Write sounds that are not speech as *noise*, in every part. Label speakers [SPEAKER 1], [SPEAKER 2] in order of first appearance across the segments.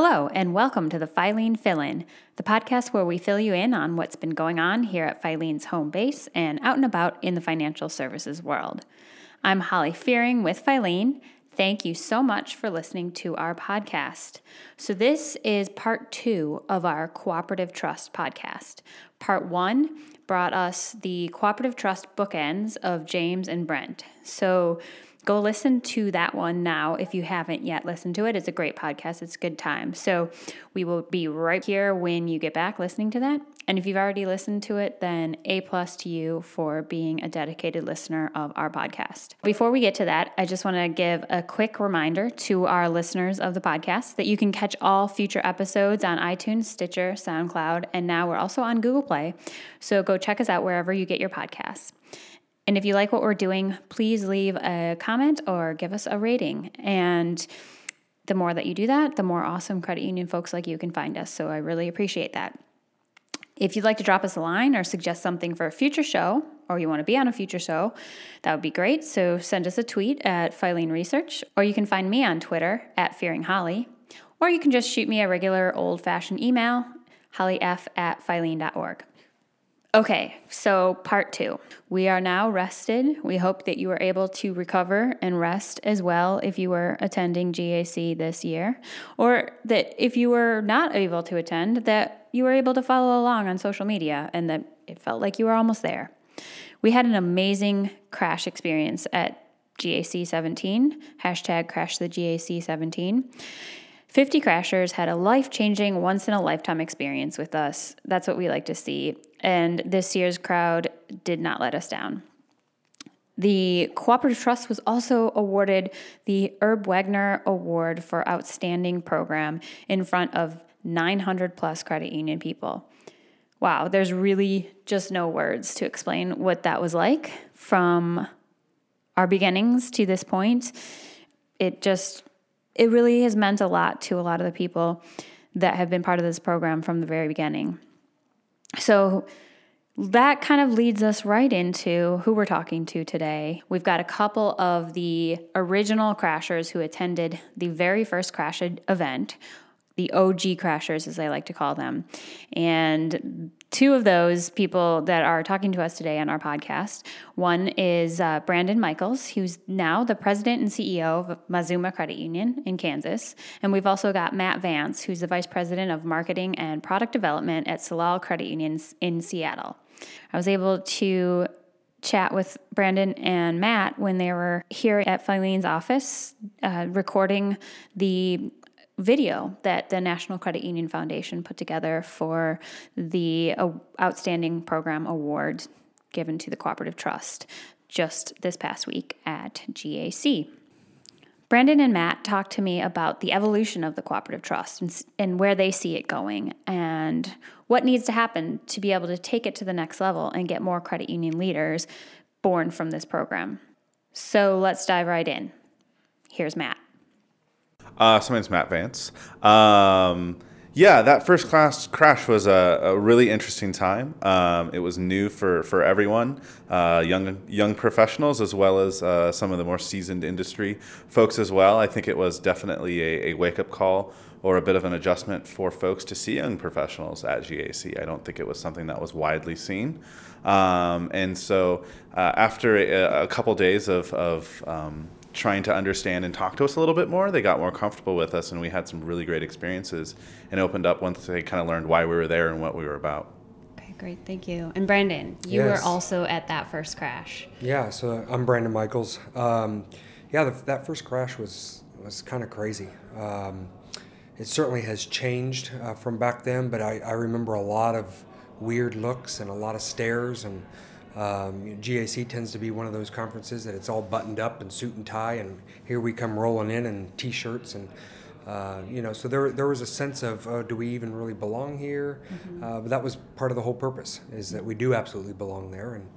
[SPEAKER 1] Hello, and welcome to the Filene Fill In, the podcast where we fill you in on what's been going on here at Filene's home base and out and about in the financial services world. I'm Holly Fearing with Filene. Thank you so much for listening to our podcast. So, this is part two of our Cooperative Trust podcast. Part one brought us the Cooperative Trust bookends of James and Brent. So, go listen to that one now if you haven't yet listened to it. It's a great podcast, it's a good time. So, we will be right here when you get back listening to that. And if you've already listened to it, then A plus to you for being a dedicated listener of our podcast. Before we get to that, I just want to give a quick reminder to our listeners of the podcast that you can catch all future episodes on iTunes, Stitcher, SoundCloud, and now we're also on Google Play. So go check us out wherever you get your podcasts. And if you like what we're doing, please leave a comment or give us a rating. And the more that you do that, the more awesome credit union folks like you can find us. So I really appreciate that. If you'd like to drop us a line or suggest something for a future show, or you want to be on a future show, that would be great. So send us a tweet at Filene Research, or you can find me on Twitter at Fearing Holly, or you can just shoot me a regular old fashioned email, hollyf at filene.org. Okay, so part two. We are now rested. We hope that you are able to recover and rest as well if you were attending GAC this year, or that if you were not able to attend, that you were able to follow along on social media and that it felt like you were almost there. We had an amazing crash experience at GAC 17, hashtag crash the GAC 17. 50 Crashers had a life changing, once in a lifetime experience with us. That's what we like to see. And this year's crowd did not let us down. The Cooperative Trust was also awarded the Herb Wegner Award for Outstanding Program in front of 900 plus credit union people. Wow, there's really just no words to explain what that was like from our beginnings to this point. It just it really has meant a lot to a lot of the people that have been part of this program from the very beginning. So that kind of leads us right into who we're talking to today. We've got a couple of the original crashers who attended the very first crash event, the OG crashers, as they like to call them. And two of those people that are talking to us today on our podcast one is uh, Brandon Michaels, who's now the president and CEO of Mazuma Credit Union in Kansas. And we've also got Matt Vance, who's the vice president of marketing and product development at Salal Credit Union in Seattle. I was able to chat with Brandon and Matt when they were here at Filene's office uh, recording the video that the National Credit Union Foundation put together for the uh, Outstanding Program Award given to the Cooperative Trust just this past week at GAC. Brandon and Matt talked to me about the evolution of the Cooperative Trust and, and where they see it going and what needs to happen to be able to take it to the next level and get more credit union leaders born from this program. So let's dive right in. Here's Matt.
[SPEAKER 2] Uh, so my name's Matt Vance. Um, yeah, that first class crash was a, a really interesting time. Um, it was new for, for everyone, uh, young young professionals as well as uh, some of the more seasoned industry folks as well. I think it was definitely a, a wake up call or a bit of an adjustment for folks to see young professionals at GAC. I don't think it was something that was widely seen. Um, and so uh, after a, a, couple days of, of um, trying to understand and talk to us a little bit more. They got more comfortable with us, and we had some really great experiences and opened up once they kind of learned why we were there and what we were about.
[SPEAKER 1] Okay, great. Thank you. And Brandon, you yes. were also at that first crash.
[SPEAKER 3] Yeah, so I'm Brandon Michaels. Um, yeah, the, that first crash was, was kind of crazy. Um, it certainly has changed uh, from back then, but I, I remember a lot of weird looks and a lot of stares and um, GAC tends to be one of those conferences that it's all buttoned up and suit and tie, and here we come rolling in in t-shirts and. Uh, you know, so there, there was a sense of, oh, do we even really belong here? Mm-hmm. Uh, but that was part of the whole purpose, is that we do absolutely belong there, and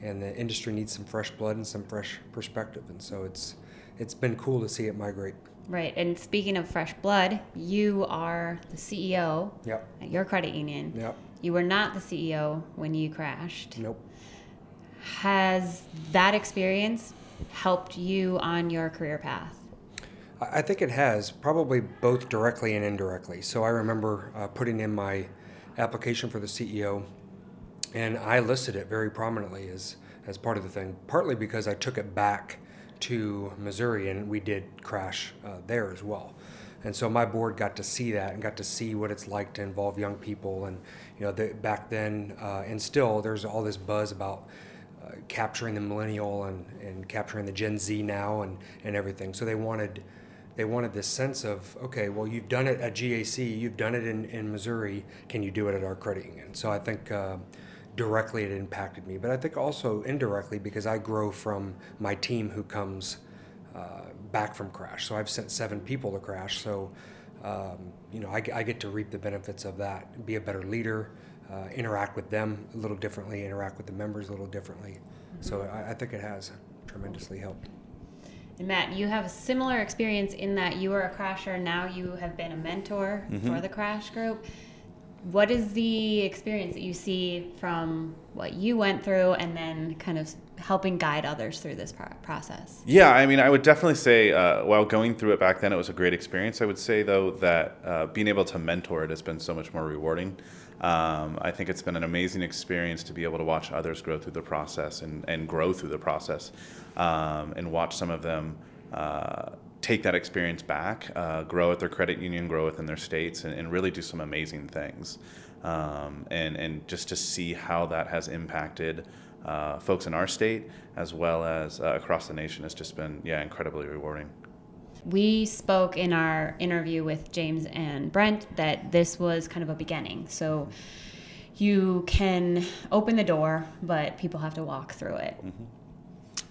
[SPEAKER 3] and the industry needs some fresh blood and some fresh perspective, and so it's it's been cool to see it migrate.
[SPEAKER 1] Right, and speaking of fresh blood, you are the CEO
[SPEAKER 3] yep.
[SPEAKER 1] at your credit union.
[SPEAKER 3] Yep.
[SPEAKER 1] You were not the CEO when you crashed.
[SPEAKER 3] Nope.
[SPEAKER 1] Has that experience helped you on your career path?
[SPEAKER 3] I think it has, probably both directly and indirectly. So I remember uh, putting in my application for the CEO, and I listed it very prominently as, as part of the thing, partly because I took it back to Missouri and we did crash uh, there as well. And so my board got to see that and got to see what it's like to involve young people. And, you know, the, back then uh, and still, there's all this buzz about capturing the millennial and, and capturing the Gen Z now and, and everything. So they wanted they wanted this sense of okay well you've done it at GAC you've done it in, in Missouri can you do it at our credit union? So I think uh, directly it impacted me. But I think also indirectly because I grow from my team who comes uh, back from crash. So I've sent seven people to crash. So um, you know I, I, get to reap the benefits of that be a better leader uh, interact with them a little differently interact with the members a little differently mm-hmm. so I, I think it has tremendously helped
[SPEAKER 4] and Matt, you have a similar experience in that you were a crasher. Now you have been a mentor mm-hmm. for the crash group. What is the experience that you see from what you went through and then kind of helping guide others through this process?
[SPEAKER 2] Yeah, I mean, I would definitely say uh, while going through it back then, it was a great experience. I would say, though, that uh, being able to mentor it has been so much more rewarding. Um, I think it's been an amazing experience to be able to watch others grow through the process and, and grow through the process um, and watch some of them uh, take that experience back, uh, grow at their credit union, grow within their states, and, and really do some amazing things. Um, and, and just to see how that has impacted uh, folks in our state as well as uh, across the nation has just been, yeah, incredibly rewarding.
[SPEAKER 4] We spoke in our interview with James and Brent that this was kind of a beginning. So you can open the door, but people have to walk through it. Mm-hmm.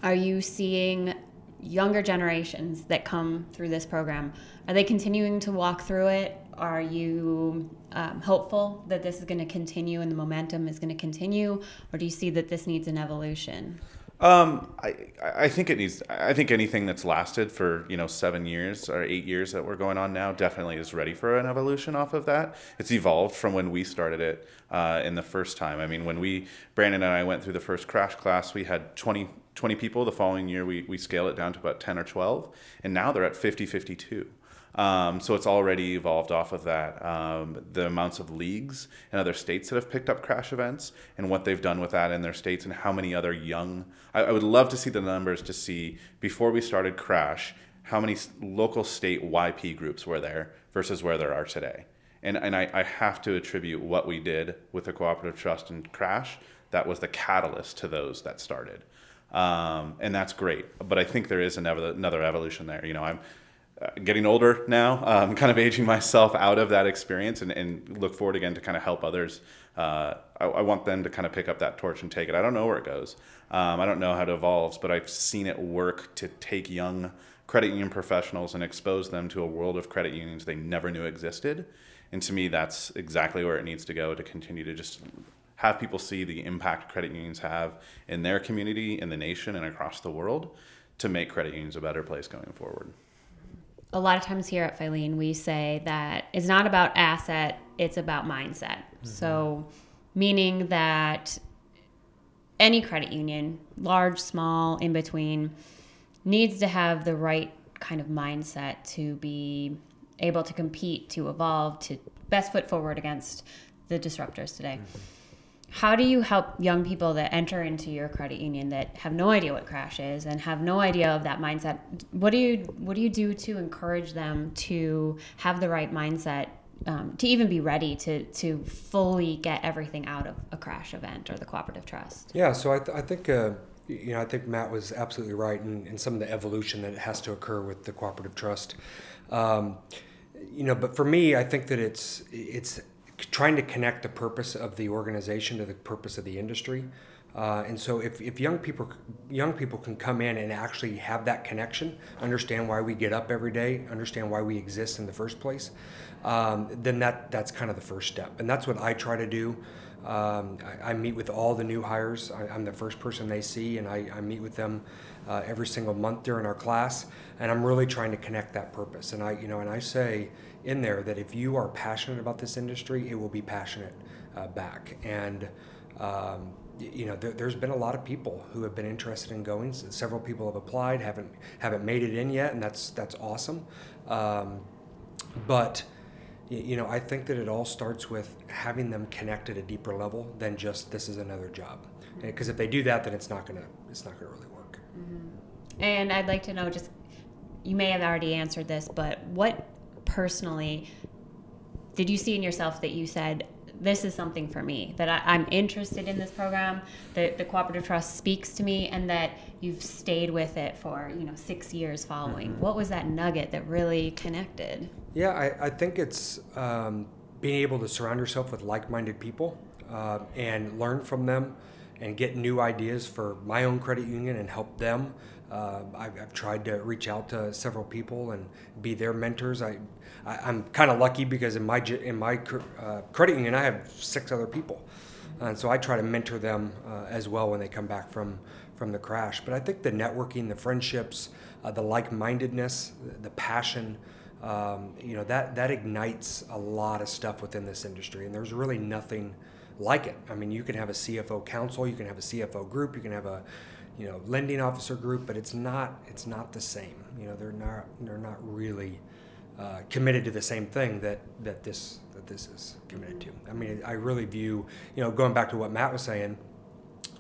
[SPEAKER 4] Are you seeing younger generations that come through this program? Are they continuing to walk through it? Are you um, hopeful that this is going to continue and the momentum is going to continue, or do you see that this needs an evolution?
[SPEAKER 2] Um, I I think it needs. I think anything that's lasted for you know seven years or eight years that we're going on now definitely is ready for an evolution off of that. It's evolved from when we started it uh, in the first time. I mean, when we Brandon and I went through the first crash class, we had 20, 20 people. The following year, we we scale it down to about ten or twelve, and now they're at 50, 52. Um, so it's already evolved off of that. Um, the amounts of leagues in other states that have picked up crash events and what they've done with that in their states and how many other young. I, I would love to see the numbers to see before we started crash how many local state YP groups were there versus where there are today. And, and I, I have to attribute what we did with the cooperative trust and crash that was the catalyst to those that started. Um, and that's great. But I think there is another, another evolution there. You know, I'm getting older now, um, *laughs* kind of aging myself out of that experience and, and look forward again to kind of help others. Uh, I, I, want them to kind of pick up that torch and take it. I don't know where it goes. Um, I don't know how it evolves, but I've seen it work to take young credit union professionals and expose them to a world of credit unions they never knew existed. And to me, that's exactly where it needs to go to continue to just have people see the impact credit unions have in their community, in the nation, and across the world to make credit unions a better place going forward
[SPEAKER 4] a lot of times here at Filene, we say that it's not about asset, it's about mindset. Mm-hmm. So, meaning that any credit union, large, small, in between, needs to have the right kind of mindset to be able to compete, to evolve, to best foot forward against the disruptors today. Mm-hmm how do you help young people that enter into your credit union that have no idea what crash is and have no idea of that mindset? What do you what do you do to encourage them to have the right mindset um, to even be ready to to fully get everything out of a crash event or the cooperative trust?
[SPEAKER 3] Yeah so i, th- I think uh, you know i think matt was absolutely right in, in some of the evolution that has to occur with the cooperative trust. Um, you know but for me i think that it's it's trying to connect the purpose of the organization to the purpose of the industry. Uh, and so if, if young people young people can come in and actually have that connection, understand why we get up every day, understand why we exist in the first place, um, then that that's kind of the first step. And that's what I try to do. Um, I, I, meet with all the new hires. I, am the first person they see, and I, I meet with them uh, every single month during our class. And I'm really trying to connect that purpose. And I, you know, and I say, in there that if you are passionate about this industry, it will be passionate uh, back. And um, you know, there, has been a lot of people who have been interested in going. Several people have applied, haven't haven't made it in yet, and that's that's awesome. Um, but you know, I think that it all starts with having them connect at a deeper level than just this is another job. Because mm-hmm. if they do that, then it's not gonna it's not gonna really work.
[SPEAKER 4] Mm-hmm. And I'd like to know just you may have already answered this, but what personally did you see in yourself that you said this is something for me that I, am interested in this program that the cooperative trust speaks to me and that you've stayed with it for you know six years following mm-hmm. what was that nugget that really connected
[SPEAKER 3] yeah i, I think it's um, being able to surround yourself with like-minded people uh, and learn from them and get new ideas for my own credit union and help them uh, I've, I've, tried to reach out to several people and be their mentors. I, I am kind of lucky because in my in my uh, credit union I have six other people, and so I try to mentor them uh, as well when they come back from from the crash. But I think the networking, the friendships, uh, the like-mindedness, the passion. Um, you know that that ignites a lot of stuff within this industry, and there's really nothing like it. I mean, you can have a CFO council, you can have a CFO group, you can have a you know lending officer group, but it's not it's not the same. You know they're not they're not really uh, committed to the same thing that that this that this is committed to. I mean, I really view you know going back to what Matt was saying.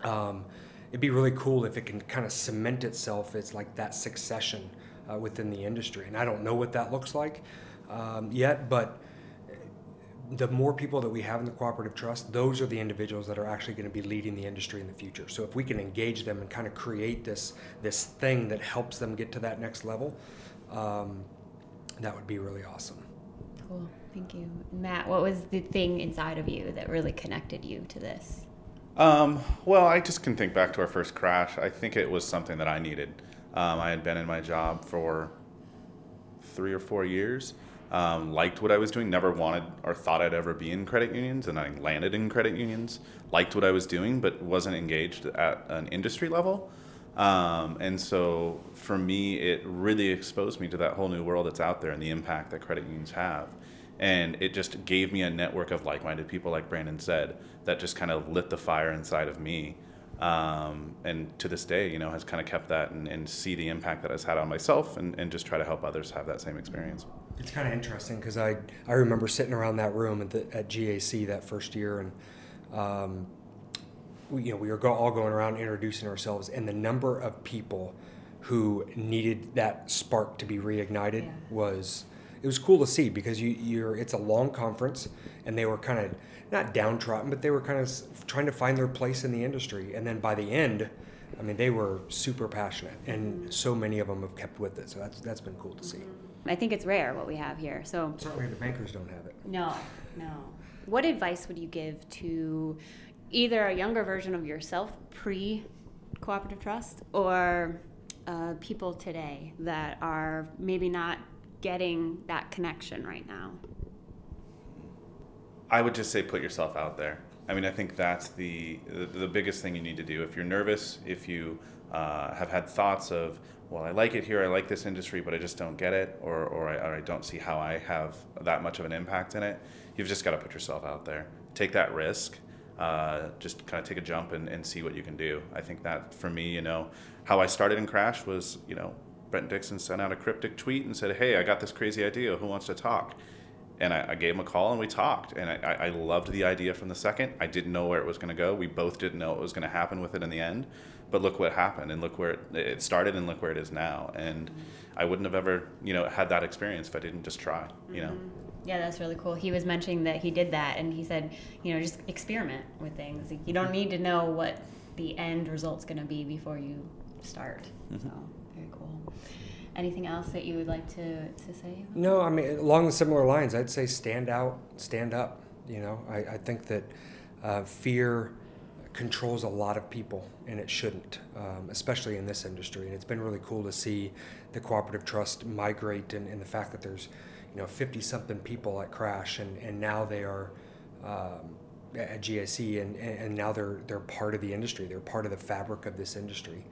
[SPEAKER 3] Um, it'd be really cool if it can kind of cement itself as like that succession uh, within the industry, and I don't know what that looks like um, yet, but the more people that we have in the cooperative trust, those are the individuals that are actually going to be leading the industry in the future. So if we can engage them and kind of create this this thing that helps them get to that next level, um, that would be really awesome.
[SPEAKER 4] Cool, thank you, Matt. What was the thing inside of you that really connected you to this?
[SPEAKER 2] Um, well, I just can think back to our first crash. I think it was something that I needed. Um, I had been in my job for three or four years um, liked what I was doing, never wanted or thought I'd ever be in credit unions, and I landed in credit unions, liked what I was doing, but wasn't engaged at an industry level. Um, and so for me, it really exposed me to that whole new world that's out there and the impact that credit unions have. And it just gave me a network of like minded people, like Brandon said, that just kind of lit the fire inside of me. Um, and to this day, you know, has kind of kept that and, and see the impact that it's had on myself and, and just try to help others have that same experience.
[SPEAKER 3] It's kind of interesting because I I remember sitting around that room at, the, at GAC that first year, and um, you know we were go, all going around introducing ourselves, and the number of people who needed that spark to be reignited yeah. was it was cool to see because you you're it's a long conference, and they were kind of not downtrodden, but they were kind of trying to find their place in the industry, and then by the end. I mean, they were super passionate, and so many of them have kept with it. So that's that's been cool to see. Mm-hmm.
[SPEAKER 4] I think it's rare what we have here. So
[SPEAKER 3] certainly the bankers don't have it.
[SPEAKER 4] No, no. What advice would you give to either a younger version of yourself pre cooperative trust or uh, people today that are maybe not getting that connection right now?
[SPEAKER 2] I would just say put yourself out there. I mean, I think that's the, the, the biggest thing you need to do. If you're nervous, if you uh, have had thoughts of, well, I like it here, I like this industry, but I just don't get it, or, or, I, or I don't see how I have that much of an impact in it, you've just got to put yourself out there. Take that risk. Uh, just kind of take a jump and, and see what you can do. I think that for me, you know, how I started in Crash was, you know, Brent Dixon sent out a cryptic tweet and said, Hey, I got this crazy idea. Who wants to talk? And I, I gave him a call and we talked. And I, I loved the idea from the second. I didn't know where it was going to go. We both didn't know what was going to happen with it in the end but look what happened and look where it, started and look where it is now and i wouldn't have ever you know had that experience if i didn't just try you know mm-hmm.
[SPEAKER 4] Yeah that's really cool. He was mentioning that he did that and he said you know just experiment with things. You don't need to know what the end result's going to be before you start. Mm-hmm. so very cool. Anything else that you would like to, to say?
[SPEAKER 3] No i mean along the similar lines i'd say stand out stand up you know? I, I think that uh, fear controls a lot of people, and it shouldn't, um, especially in this industry. And it's been really cool to see the cooperative trust migrate, and, and the fact that there's, you know, 50 something people at Crash, and, and now they are um, at GAC, and, and now they're they're part of the industry. They're part of the fabric of this industry,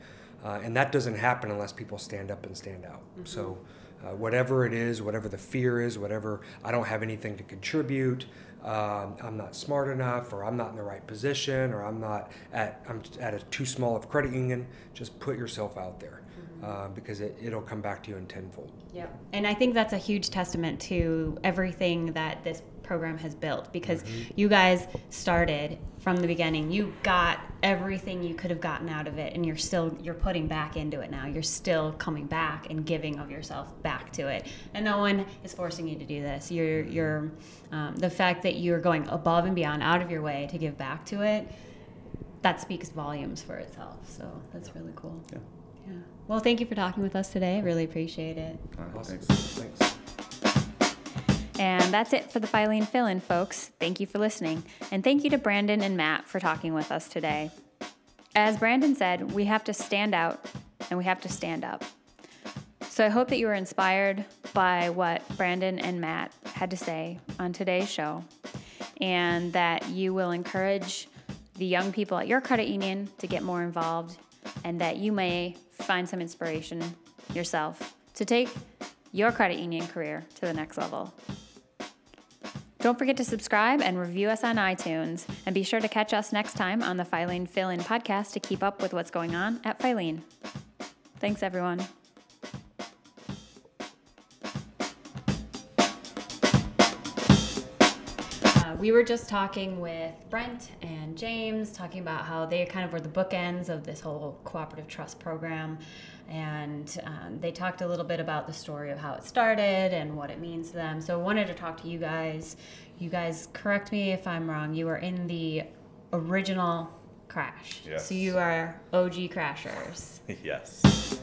[SPEAKER 3] uh, and that doesn't happen unless people stand up and stand out. Mm-hmm. So. uh, whatever it is, whatever the fear is, whatever I don't have anything to contribute, um, I'm not smart enough, or I'm not in the right position, or I'm not at I'm at a too small of credit union. Just put yourself out there uh, because it, it'll come back to you in tenfold.
[SPEAKER 4] Yeah, And I think that's a huge testament to everything that this program has built because mm-hmm. you guys started from the beginning. You got everything you could have gotten out of it and you're still you're putting back into it now. You're still coming back and giving of yourself back to it. And no one is forcing you to do this. You're you're um, the fact that you're going above and beyond out of your way to give back to it that speaks volumes for itself. So that's really cool.
[SPEAKER 2] Yeah.
[SPEAKER 4] Yeah. Well, thank you for talking with us today. Really appreciate it.
[SPEAKER 3] Awesome. Thanks. Thanks.
[SPEAKER 4] And that's it for the Filene Fill In, folks. Thank you for listening. And thank you to Brandon and Matt for talking with us today. As Brandon said, we have to stand out and we have to stand up. So I hope that you were inspired by what Brandon and Matt had to say on today's show and that you will encourage the young people at your credit union to get more involved and that you may find some inspiration yourself to take your credit union career to the next level. Don't forget to subscribe and review us on iTunes, and be sure to catch us next time on the Filene Fill In podcast to keep up with what's going on at Filene. Thanks, everyone. We were just talking with Brent and James, talking about how they kind of were the bookends of this whole cooperative trust program. And um, they talked a little bit about the story of how it started and what it means to them. So I wanted to talk to you guys. You guys, correct me if I'm wrong, you were in the original crash.
[SPEAKER 2] Yes.
[SPEAKER 4] So you are OG crashers. *laughs*
[SPEAKER 2] yes.